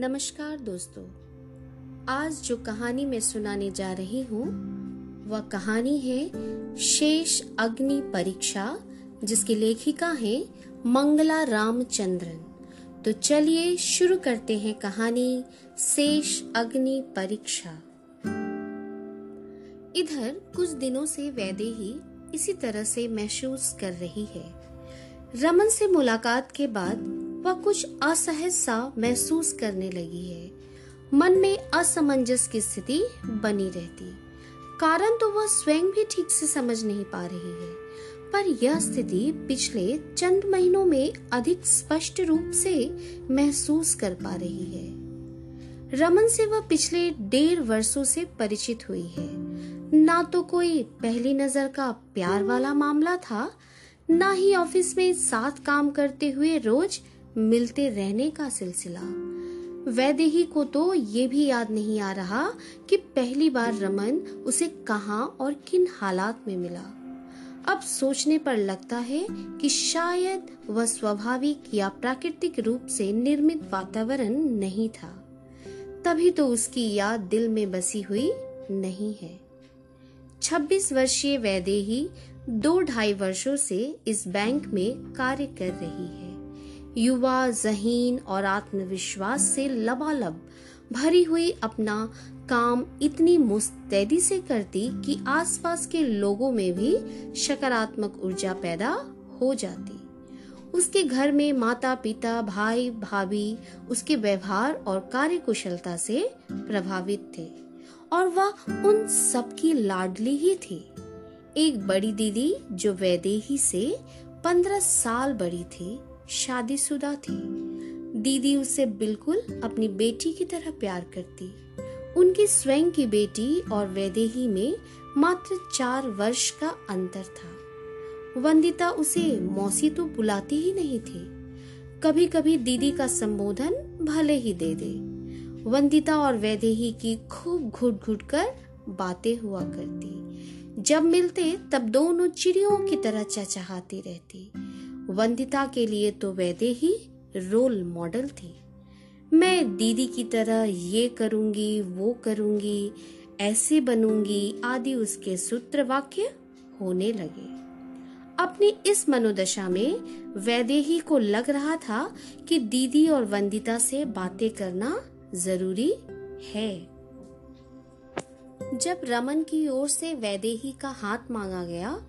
नमस्कार दोस्तों। आज जो कहानी मैं सुनाने जा रही हूँ, वह कहानी है शेष अग्नि परीक्षा, जिसकी लेखिका है मंगला रामचंद्रन। तो चलिए शुरू करते हैं कहानी शेष अग्नि परीक्षा। इधर कुछ दिनों से वैदे ही इसी तरह से महसूस कर रही है। रमन से मुलाकात के बाद वह कुछ असहज सा महसूस करने लगी है। मन में असमंजस की स्थिति बनी रहती। कारण तो वह स्वयं भी ठीक से समझ नहीं पा रही है, पर यह स्थिति पिछले चंद महीनों में अधिक स्पष्ट रूप से महसूस कर पा रही है। रमन से वह पिछले डेढ़ वर्षों से परिचित हुई है। ना तो कोई पहली नज़र का प्यार वाला मामला था, ना ही ऑफ़िस में साथ काम करते हुए रोज मिलते रहने का सिलसिला। वैदेही को तो ये भी याद नहीं आ रहा कि पहली बार रमन उसे कहा और किन हालात में मिला। अब सोचने पर लगता है कि शायद वह स्वाभाविक या प्राकृतिक रूप से निर्मित वातावरण नहीं था। तभी तो उसकी याद दिल में बसी हुई नहीं है। 26 वर्षीय वैदेही दो ढाई वर्षों से इस बैंक में कार्य कर रही है। युवा, जहीन और आत्मविश्वास से लबालब। भरी हुई अपना काम इतनी मुस्तैदी से करती कि आसपास के लोगों में भी सकारात्मक ऊर्जा पैदा हो जाती। उसके घर में माता पिता भाई, भाभी उसके व्यवहार और कार्यकुशलता से प्रभावित थे और वह उन सबकी लाडली ही थी। एक बड़ी दीदी जो वैदेही से पंद्रह साल बड़ी थी शादीशुदा थी। दीदी उसे बिल्कुल अपनी बेटी की तरह प्यार करती। उनकी स्वयं की बेटी और वैदेही में मात्र चार वर्ष का अंतर था। वंदिता उसे मौसी तो बुलाती ही नहीं थी। कभी कभी दीदी का संबोधन भले ही दे दे। वंदिता और वैदेही की खूब घुट घुट कर बातें हुआ करती। जब मिलते तब दोनों चिड़ियों की तरह चचहाती रहती। वंदिता के लिए तो वैदे ही रोल मॉडल थी। मैं दीदी की तरह ये करूँगी, वो करूँगी, ऐसे बनूँगी आदि उसके सूत्र वाक्य होने लगे। अपनी इस मनोदशा में वैदेही को लग रहा था कि दीदी और वंदिता से बातें करना ज़रूरी है। जब रमन की ओर से वैदेही का हाथ मांगा गया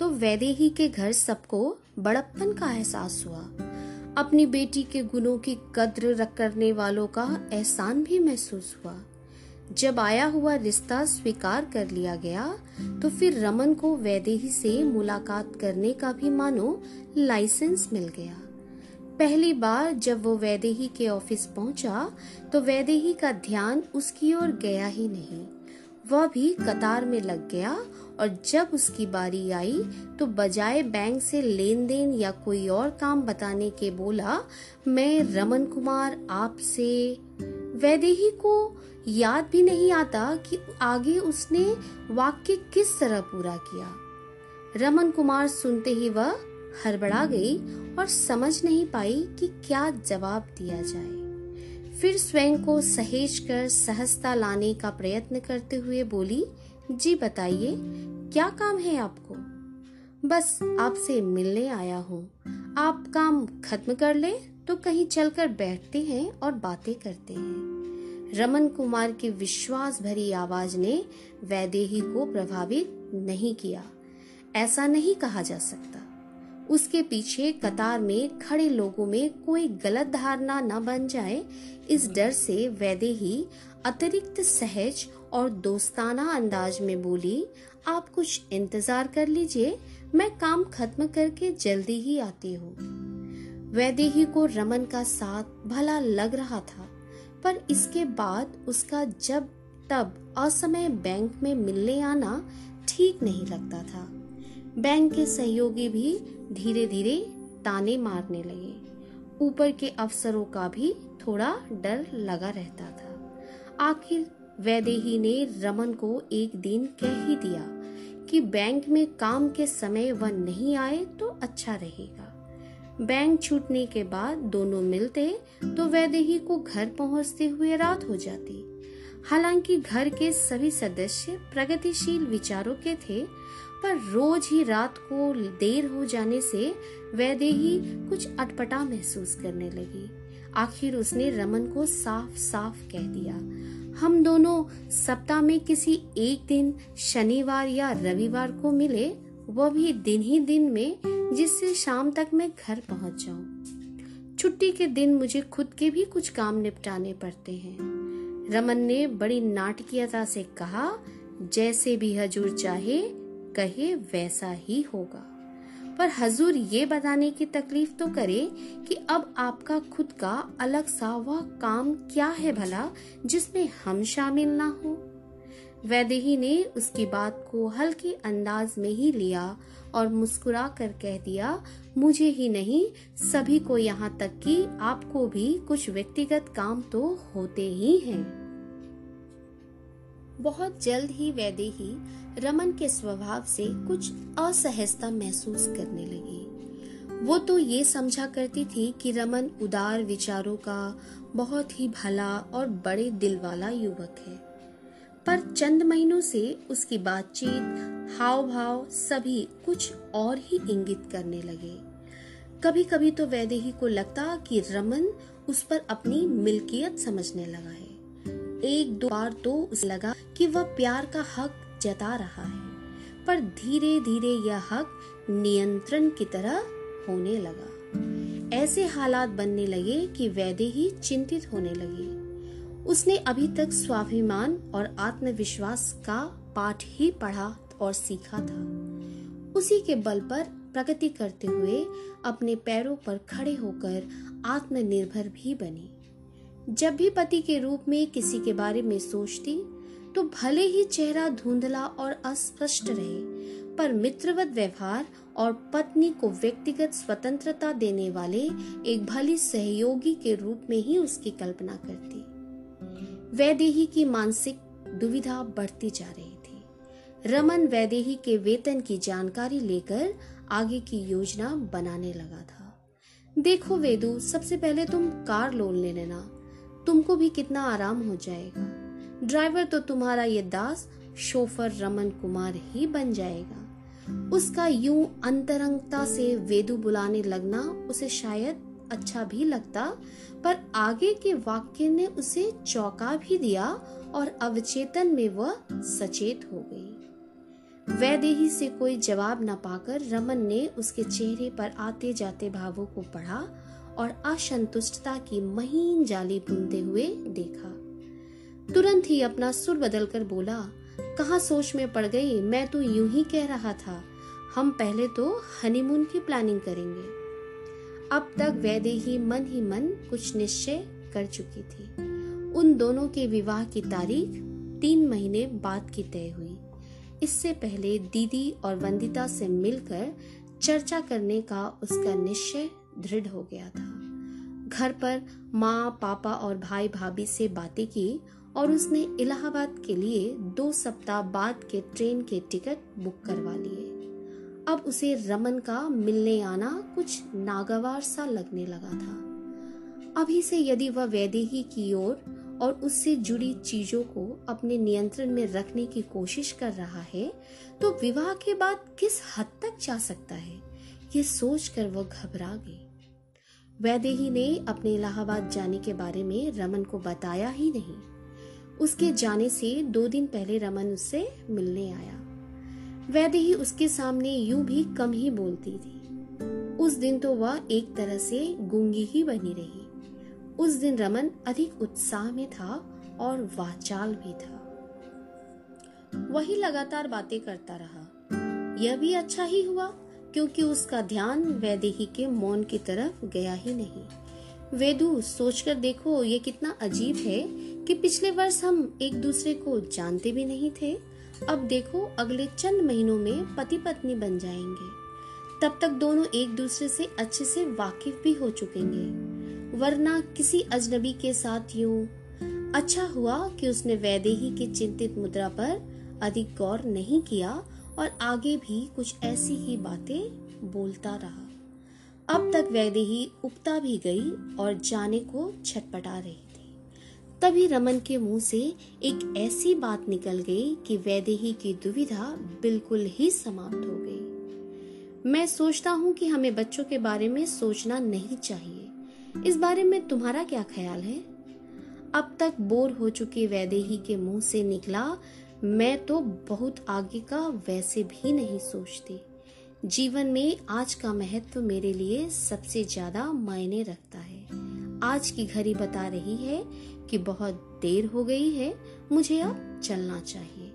तो वैदेही के घर सबको बड़प्पन का एहसास हुआ। अपनी बेटी के गुणों की कद्र करने वालों का एहसान भी महसूस हुआ। जब आया हुआ रिश्ता स्वीकार कर लिया गया तो फिर रमन को वैदेही से मुलाकात करने का भी मानो लाइसेंस मिल गया। पहली बार जब वो वैदेही के ऑफ़िस पहुँचा तो वैदेही का ध्यान उसकी ओर गया ही नहीं। वह भी कतार में लग गया और जब उसकी बारी आई तो बजाय बैंक से लेन देन या कोई और काम बताने के बोला, मैं रमन कुमार आपसे वैदेही को याद भी नहीं आता कि आगे उसने वाक्य किस तरह पूरा किया। रमन कुमार सुनते ही वह हड़बड़ा गई और समझ नहीं पाई कि क्या जवाब दिया जाए। फिर स्वयं को सहेज कर सहजता लाने का प्रयत्न करते हुए बोली जी बताइए, क्या काम है आपको? बस आपसे मिलने आया हूँ। आप काम खत्म कर ले तो कहीं चलकर बैठते हैं और बातें करते हैं। रमन कुमार की विश्वास भरी आवाज़ ने वैदेही को प्रभावित नहीं किया। ऐसा नहीं कहा जा सकता। उसके पीछे कतार में खड़े लोगों में कोई गलत धारणा न बन जाए, इस डर से वैदेही अतिरिक्त सहज और दोस्ताना अंदाज में बोली, आप कुछ इंतज़ार कर लीजिए, मैं काम खत्म करके जल्दी ही आती हूँ। वैदेही को रमन का साथ भला लग रहा था, पर इसके बाद उसका जब तब असमय बैंक में मिलने आना ठीक नहीं लगता था। बैंक के सहयोगी भी धीरे धीरे ताने मारने लगे। ऊपर के अफसरों का भी थोड़ा डर लगा रहता था। आखिर वैदेही ने रमन को एक दिन कह ही दिया कि बैंक में काम के समय वह नहीं आए तो अच्छा रहेगा। बैंक छूटने के बाद दोनों मिलते तो वैदेही को घर पहुँचते हुए रात हो जाती। हालाँकि घर के सभी सदस्य प्रगतिशील विचारों के थे, पर रोज ही रात को देर हो जाने से वैदेही कुछ अटपटा महसूस करने लगी। आखिर उसने रमन को साफ़ साफ़ कह दिया। हम दोनों सप्ताह में किसी एक दिन, शनिवार या रविवार को मिले, वह भी दिन ही दिन में, जिससे शाम तक मैं घर पहुँच जाऊँ। छुट्टी के दिन मुझे खुद के भी कुछ काम निपटाने पड़ते हैं। रमन ने बड़ी नाटकीयता से कहा, जैसे भी हजूर चाहे, कहे वैसा ही होगा। पर हजूर ये बताने की तकलीफ़ तो करे कि अब आपका खुद का अलग सा वह काम क्या है भला, जिसमें हम शामिल ना हो? वैदेही ने उसकी बात को हल्के अंदाज में ही लिया और मुस्कुरा कर कह दिया, मुझे ही नहीं, सभी को यहाँ तक कि आपको भी कुछ व्यक्तिगत काम तो होते ही हैं। बहुत जल्द ही वैदेही रमन के स्वभाव से कुछ असहजता महसूस करने लगी। वो तो ये समझा करती थी कि रमन उदार विचारों का बहुत ही भला और बड़े दिल वाला युवक है। पर चंद महीनों से उसकी बातचीत हाव भाव सभी कुछ और ही इंगित करने लगे। कभी कभी तो वैदेही को लगता कि रमन उस पर अपनी मिल्कियत समझने लगा है। एक दो बार तो उसे लगा कि वह प्यार का हक जता रहा है, पर धीरे धीरे यह हक नियंत्रण की तरह होने लगा। ऐसे हालात बनने लगे कि वैदे ही चिंतित होने लगे। उसने अभी तक स्वाभिमान और आत्मविश्वास का पाठ ही पढ़ा और सीखा था। उसी के बल पर प्रगति करते हुए अपने पैरों पर खड़े होकर आत्मनिर्भर भी बनी। जब भी पति के रूप में किसी के बारे में सोचती तो भले ही चेहरा धुंधला और अस्पष्ट रहे, पर मित्रवत व्यवहार और पत्नी को व्यक्तिगत स्वतंत्रता देने वाले एक भली सहयोगी के रूप में ही उसकी कल्पना करती। वैदेही की मानसिक दुविधा बढ़ती जा रही थी। रमन वैदेही के वेतन की जानकारी लेकर आगे की योजना बनाने लगा था। देखो वेदू, सबसे पहले तुम कार लोन ले लेना। तुमको भी कितना आराम हो जाएगा। ड्राइवर तो तुम्हारा ये दास, शोफर रमन कुमार ही बन जाएगा। उसका यूँ अंतरंगता से वेदु बुलाने लगना उसे शायद अच्छा भी लगता, पर आगे के वाक्य ने उसे चौंका भी दिया और अवचेतन में वह सचेत हो गई। वैदेही से कोई जवाब न पाकर रमन ने उसके चेहरे पर आते जाते भावों को पढ़ा और असंतुष्टता की महीन जाली बुनते हुए देखा। तुरंत ही अपना सुर बदलकर बोला, कहा सोच में पड़ गई? मैं तो यूँ ही कह रहा था, हम पहले तो हनीमून की प्लानिंग करेंगे। अब तक वैदे ही मन ही मन कुछ निश्चय कर चुकी थी। उन दोनों के विवाह की तारीख तीन महीने बाद की तय हुई। इससे पहले दीदी और वंदिता से मिलकर चर्चा करने का उसका निश्चय दृढ़ हो गया था। घर पर माँ, पापा और भाई भाभी से बातें की और उसने इलाहाबाद के लिए दो सप्ताह बाद के ट्रेन के टिकट बुक करवा लिए। अब उसे रमन का मिलने आना कुछ नागवार सा लगने लगा था। अभी से यदि वह वैदेही की ओर और उससे जुड़ी चीज़ों को अपने नियंत्रण में रखने की कोशिश कर रहा है तो विवाह के बाद किस हद तक जा सकता है, ये सोचकर वह घबरा गई। वैदेही ने अपने इलाहाबाद जाने के बारे में रमन को बताया ही नहीं। उसके जाने से दो दिन पहले रमन उससे मिलने आया। वैदेही उसके सामने यूँ भी कम ही बोलती थी। उस दिन तो वह एक तरह से गूँगी ही बनी रही। उस दिन रमन अधिक उत्साह में था और वाचाल भी था। वही लगातार बातें करता रहा। यह भी अच्छा ही हुआ क्योंकि उसका ध्यान वैदेही के मौन की तरफ़ गया ही नहीं। वेदु, सोचकर देखो, ये कितना अजीब है कि पिछले वर्ष हम एक दूसरे को जानते भी नहीं थे। अब देखो, अगले चंद महीनों में पति पत्नी बन जाएँगे। तब तक दोनों एक दूसरे से अच्छे से वाकिफ भी हो चुकेंगे। वरना किसी अजनबी के साथ यूँ। अच्छा हुआ कि उसने वैदेही की चिंतित मुद्रा पर अधिक गौर नहीं किया और आगे भी कुछ ऐसी ही बातें बोलता रहा। अब तक वैदेही उगता भी गई और जाने को छटपटा रही थी। तभी रमन के मुँह से एक ऐसी बात निकल गई कि वैदेही की दुविधा बिल्कुल ही समाप्त हो गई। मैं सोचता हूँ कि हमें बच्चों के बारे में सोचना नहीं चाहिए। इस बारे में तुम्हारा क्या ख्याल है? अब तक बोर हो चुके वैदेही के मुँह से निकला मैं तो बहुत आगे का वैसे भी नहीं सोचती। जीवन में आज का महत्व मेरे लिए सबसे ज़्यादा मायने रखता है। आज की घड़ी बता रही है कि बहुत देर हो गई है, मुझे अब चलना चाहिए।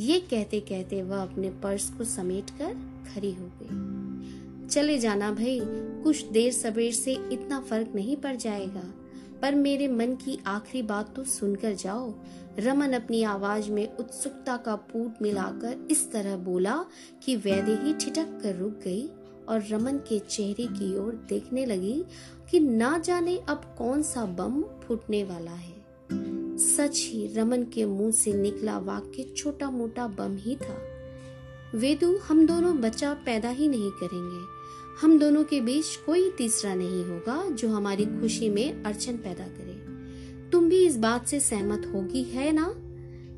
ये कहते कहते वह अपने पर्स को समेट कर खड़ी हो गई। चले जाना भाई, कुछ देर सवेर से इतना फ़र्क नहीं पड़ जाएगा। पर मेरे मन की आखिरी बात तो सुनकर जाओ। रमन अपनी आवाज़ में उत्सुकता का पूट मिलाकर इस तरह बोला कि वैद्य ही ठिठक कर रुक गई और रमन के चेहरे की ओर देखने लगी कि ना जाने अब कौन सा बम फूटने वाला है। सच ही रमन के मुँह से निकला वाक्य छोटा मोटा बम ही था। वेदु, हम दोनों बच्चा पैदा ही नहीं करेंगे। हम दोनों के बीच कोई तीसरा नहीं होगा जो हमारी खुशी में अड़चन पैदा करे। तुम भी इस बात से सहमत होगी, है ना?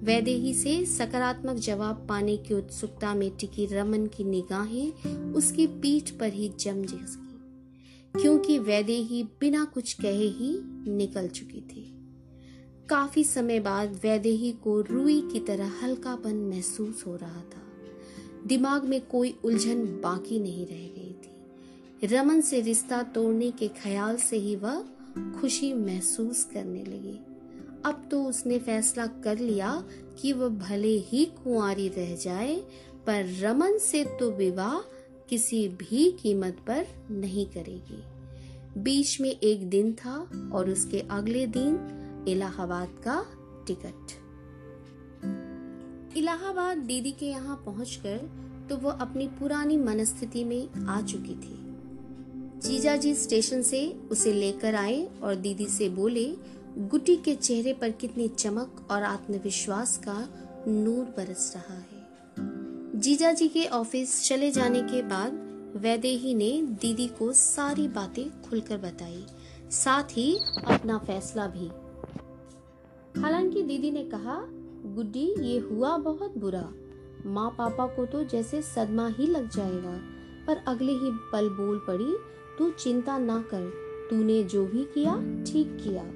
वैदेही से सकारात्मक जवाब पाने की उत्सुकता में टिकी रमन की निगाहें उसकी पीठ पर ही जम जिसकी क्योंकि वैदेही बिना कुछ कहे ही निकल चुकी थी। काफ़ी समय बाद वैदेही को रुई की तरह हल्कापन महसूस हो रहा था। दिमाग में कोई उलझन बाकी नहीं रह गई रमन से रिश्ता तोड़ने के ख्याल से ही वह खुशी महसूस करने लगी। अब तो उसने फैसला कर लिया कि वह भले ही कुंवारी रह जाए, पर रमन से तो विवाह किसी भी कीमत पर नहीं करेगी। बीच में एक दिन था और उसके अगले दिन इलाहाबाद का टिकट। इलाहाबाद दीदी के यहाँ पहुंचकर तो वह अपनी पुरानी मनस्थिति में आ चुकी थी। जीजा जी स्टेशन से उसे लेकर आए और दीदी से बोले, गुटी के चेहरे पर कितनी चमक और आत्मविश्वास का नूर बरस रहा है। जीजा जी के ऑफ़िस चले जाने के बाद वैदेही ने दीदी को सारी बातें खुलकर बताई, साथ ही अपना फैसला भी। हालाँकि दीदी ने कहा, गुड्डी, ये हुआ बहुत बुरा। माँ पापा को तो जैसे सदमा ही लग जाएगा, पर अगले ही पल बोल पड़ी तू चिंता ना कर। तूने जो भी किया, ठीक किया।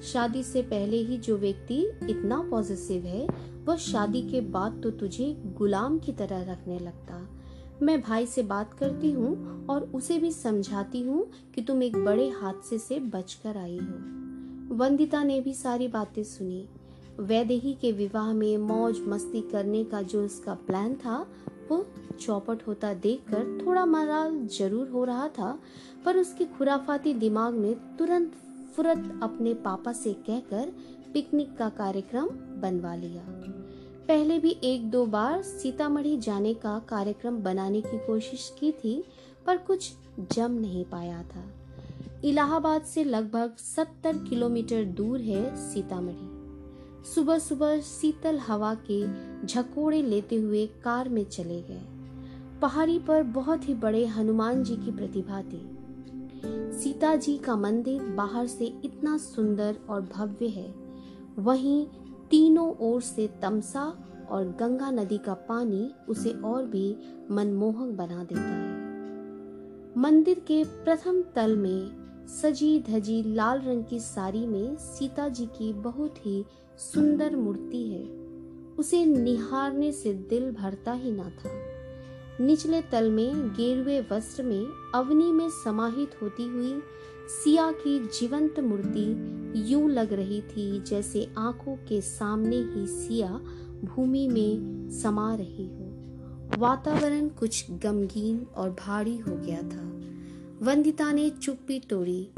शादी से पहले ही जो व्यक्ति इतना पॉजिटिव है, वह शादी के बाद तो तुझे गुलाम की तरह रखने लगता। मैं भाई से बात करती हूँ और उसे भी समझाती हूँ कि तुम एक बड़े हादसे से बचकर आई हो। वंदिता ने भी सारी बातें सुनी। वैदेही के विवाह में मौज मस्ती करने का जो उसका प्लान था वो चौपट होता देखकर थोड़ा मराल ज़रूर हो रहा था, पर उसकी खुराफाती दिमाग ने तुरंत फुरत अपने पापा से कहकर पिकनिक का कार्यक्रम बनवा लिया। पहले भी एक दो बार सीतामढ़ी जाने का कार्यक्रम बनाने की कोशिश की थी, पर कुछ जम नहीं पाया था। इलाहाबाद से लगभग सत्तर किलोमीटर दूर है सीतामढ़ी। सुबह सुबह शीतल हवा के झकोड़े लेते हुए कार में चले गए। पहाड़ी पर बहुत ही बड़े हनुमान जी की प्रतिभा थी। सीता जी का मंदिर बाहर से इतना सुंदर और भव्य है। वहीं तीनों ओर से तमसा और गंगा नदी का पानी उसे और भी मनमोहक बना देता है। मंदिर के प्रथम तल में सजी धजी लाल रंग की साड़ी में सीता जी की बहुत ही सुंदर मूर्ति है। उसे निहारने से दिल भरता ही ना था। निचले तल में, गेरुए वस्त्र में, अवनी में समाहित होती हुई सिया की जीवंत मूर्ति यूँ लग रही थी जैसे आँखों के सामने ही सिया भूमि में समा रही हो। वातावरण कुछ गमगीन और भारी हो गया था। वंदिता ने चुप्पी तोड़ी।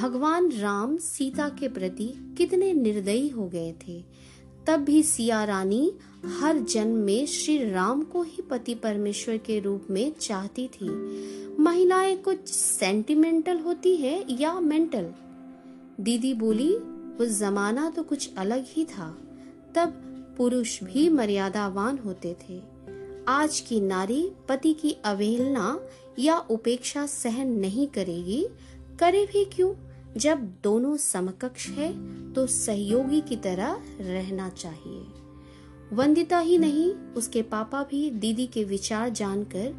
भगवान राम सीता के प्रति कितने निर्दयी हो गए थे। तब भी सिया रानी हर जन्म में श्री राम को ही पति परमेश्वर के रूप में चाहती थी। महिलाएँ कुछ सेंटिमेंटल होती है या मेंटल दीदी बोली, वो जमाना तो कुछ अलग ही था। तब पुरुष भी मर्यादावान होते थे। आज की नारी पति की अवहेलना या उपेक्षा सहन नहीं करेगी, करे भी क्यों? जब दोनों समकक्ष है तो सहयोगी की तरह रहना चाहिए। वंदिता ही नहीं, उसके पापा भी दीदी के विचार जानकर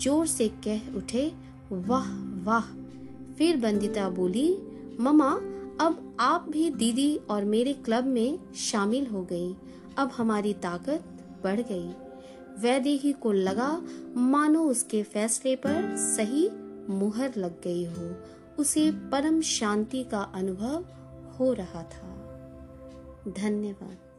ज़ोर से कह उठे, वाह वाह। फिर वंदिता बोली ममा अब आप भी दीदी और मेरे क्लब में शामिल हो गई। अब हमारी ताकत बढ़ गई। वैदेही को लगा, मानो उसके फैसले पर सही मुहर लग गई हो। उसे परम शांति का अनुभव हो रहा था। धन्यवाद।